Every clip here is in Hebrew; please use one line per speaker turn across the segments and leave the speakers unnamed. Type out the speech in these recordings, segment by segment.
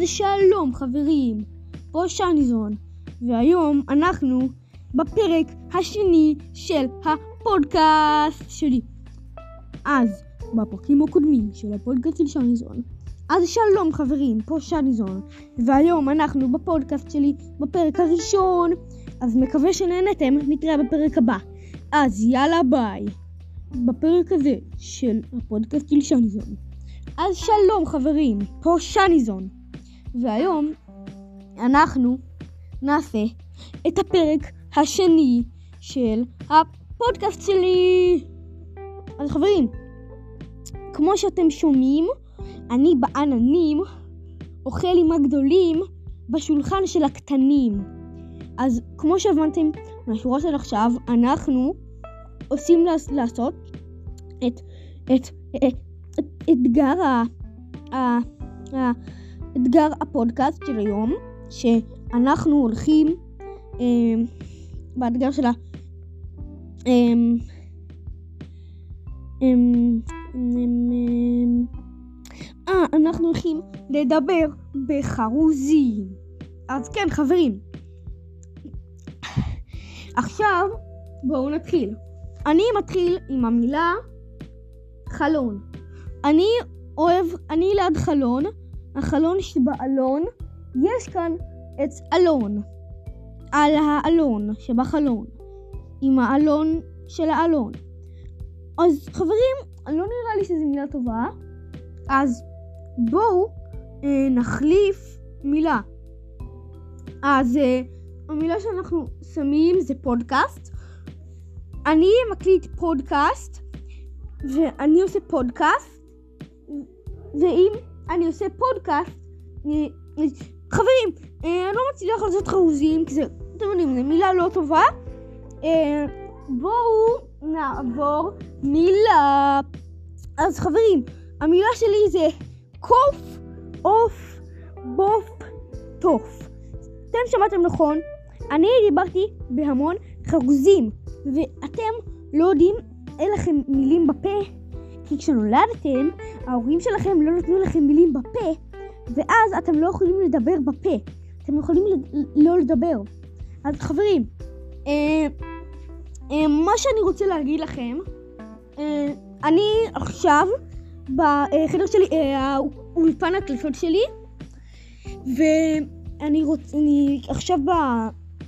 אז שלום חברים, פה שניזון, והיום אנחנו בפרק השני של הפודקאסט שלי. אז, בפרקים הקודמים של הפודקאסט של שניזון, אז שלום חברים, פה שניזון, והיום אנחנו בפודקאסט שלי בפרק הראשון, אז מקווה שנהנתם, נתראה בפרק הבא. אז יאללה ביי. בפרק הזה של הפודקאסט של שניזון. אז שלום חברים, פה שניזון, והיום אנחנו נעשה את הפרק השני של הפודקאסט שלי. אז חברים, כמו שאתם שומעים, אני בעננים אוכל עם הגדולים בשולחן של הקטנים. אז כמו שהבנתם מהשורה של עכשיו, אנחנו עושים לעשות את, את, את, את אתגר ה... ה... ה... אתגר הפודקאסט של היום, שאנחנו הולכים אה, באתגר של ה... אה, אה, אה, אנחנו הולכים לדבר בחרוזים. אז כן, חברים. עכשיו, בואו נתחיל. אני מתחיל עם המילה חלון. אני אוהב, אני ליד חלון, החלון שבאלון, יש כאן עץ אלון. על האלון שבחלון, עם האלון של האלון. אז חברים, לא נראה לי שזו מילה טובה, אז בואו אה, נחליף מילה. אז אה, המילה שאנחנו שמים זה פודקאסט. אני מקליט פודקאסט, ואני עושה פודקאסט, ואם אני עושה פודקאסט. חברים, אה, אני לא מצליח לעשות חרוזים, כי זה, אתם יודעים, זו מילה לא טובה. אה, בואו נעבור מילה. אז חברים, המילה שלי זה קוף, עוף, בוף, תוף. אתם שמעתם נכון, אני דיברתי בהמון חרוזים, ואתם לא יודעים, אין לכם מילים בפה, כי כשנולדתם, ההורים שלכם לא נתנו לכם מילים בפה, ואז אתם לא יכולים לדבר בפה. אתם יכולים לא לדבר. אז חברים, אה, אה, מה שאני רוצה להגיד לכם, אה, אני עכשיו בחדר שלי, אה, האולפן הקלטות שלי, ואני רוצה, אני עכשיו ב...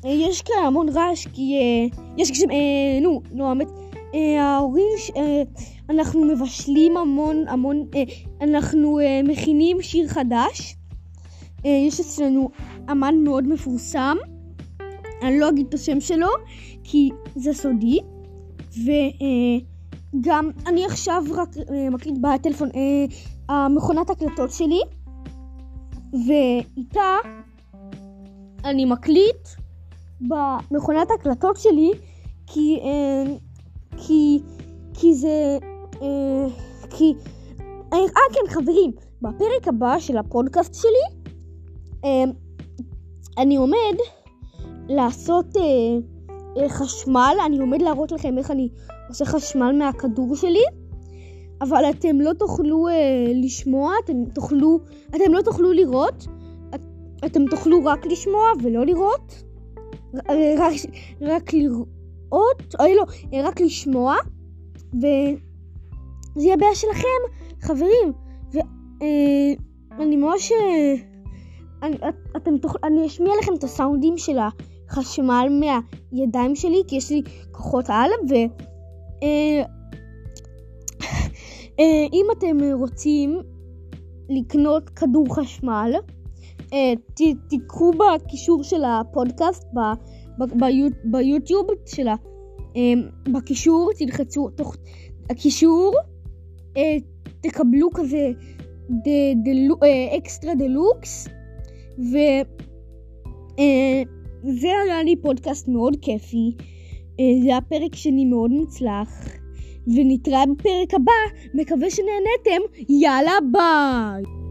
יש כאן המון רעש, כי אה, יש כשם, אה, נו, נו, האמת, אה, ההורים, אה, אנחנו מבשלים המון, המון, אה, אנחנו אה, מכינים שיר חדש. יש אצלנו אמן מאוד מפורסם, אני לא אגיד את השם שלו, כי זה סודי, וגם אני עכשיו רק מקליט בטלפון המכונת הקלטות שלי, ואיתה אני מקליט במכונת הקלטות שלי, כי, כי, כי זה, אה, כי, אה, כן חברים, בפרק הבא של הפודקאסט שלי, אה, אני עומד לעשות אה, אה, חשמל, אני עומד להראות לכם איך אני עושה חשמל מהכדור שלי, אבל אתם לא תוכלו אה, לשמוע, אתם תוכלו, אתם לא תוכלו לראות, את, אתם תוכלו רק לשמוע ולא לראות, רק, רק לראות, אוי לא, רק לשמוע, וזה יהיה בעיה שלכם, חברים, ואני ממש... אני, את, אתם תוכל, אני אשמיע לכם את הסאונדים של החשמל מהידיים שלי, כי יש לי כוחות על, ו... אה, אה, אם אתם רוצים לקנות כדור חשמל, אה, תיקחו בקישור של הפודקאסט, ב, ב, ביו, ביוטיוב של ה... אה, בקישור, תלחצו תוך הקישור, אה, תקבלו כזה אה, extra deluxe. וזה אה, היה לי פודקאסט מאוד כיפי. זה היה פרק שני מאוד מוצלח. ונתראה בפרק הבא, מקווה שנהנתם, יאללה ביי!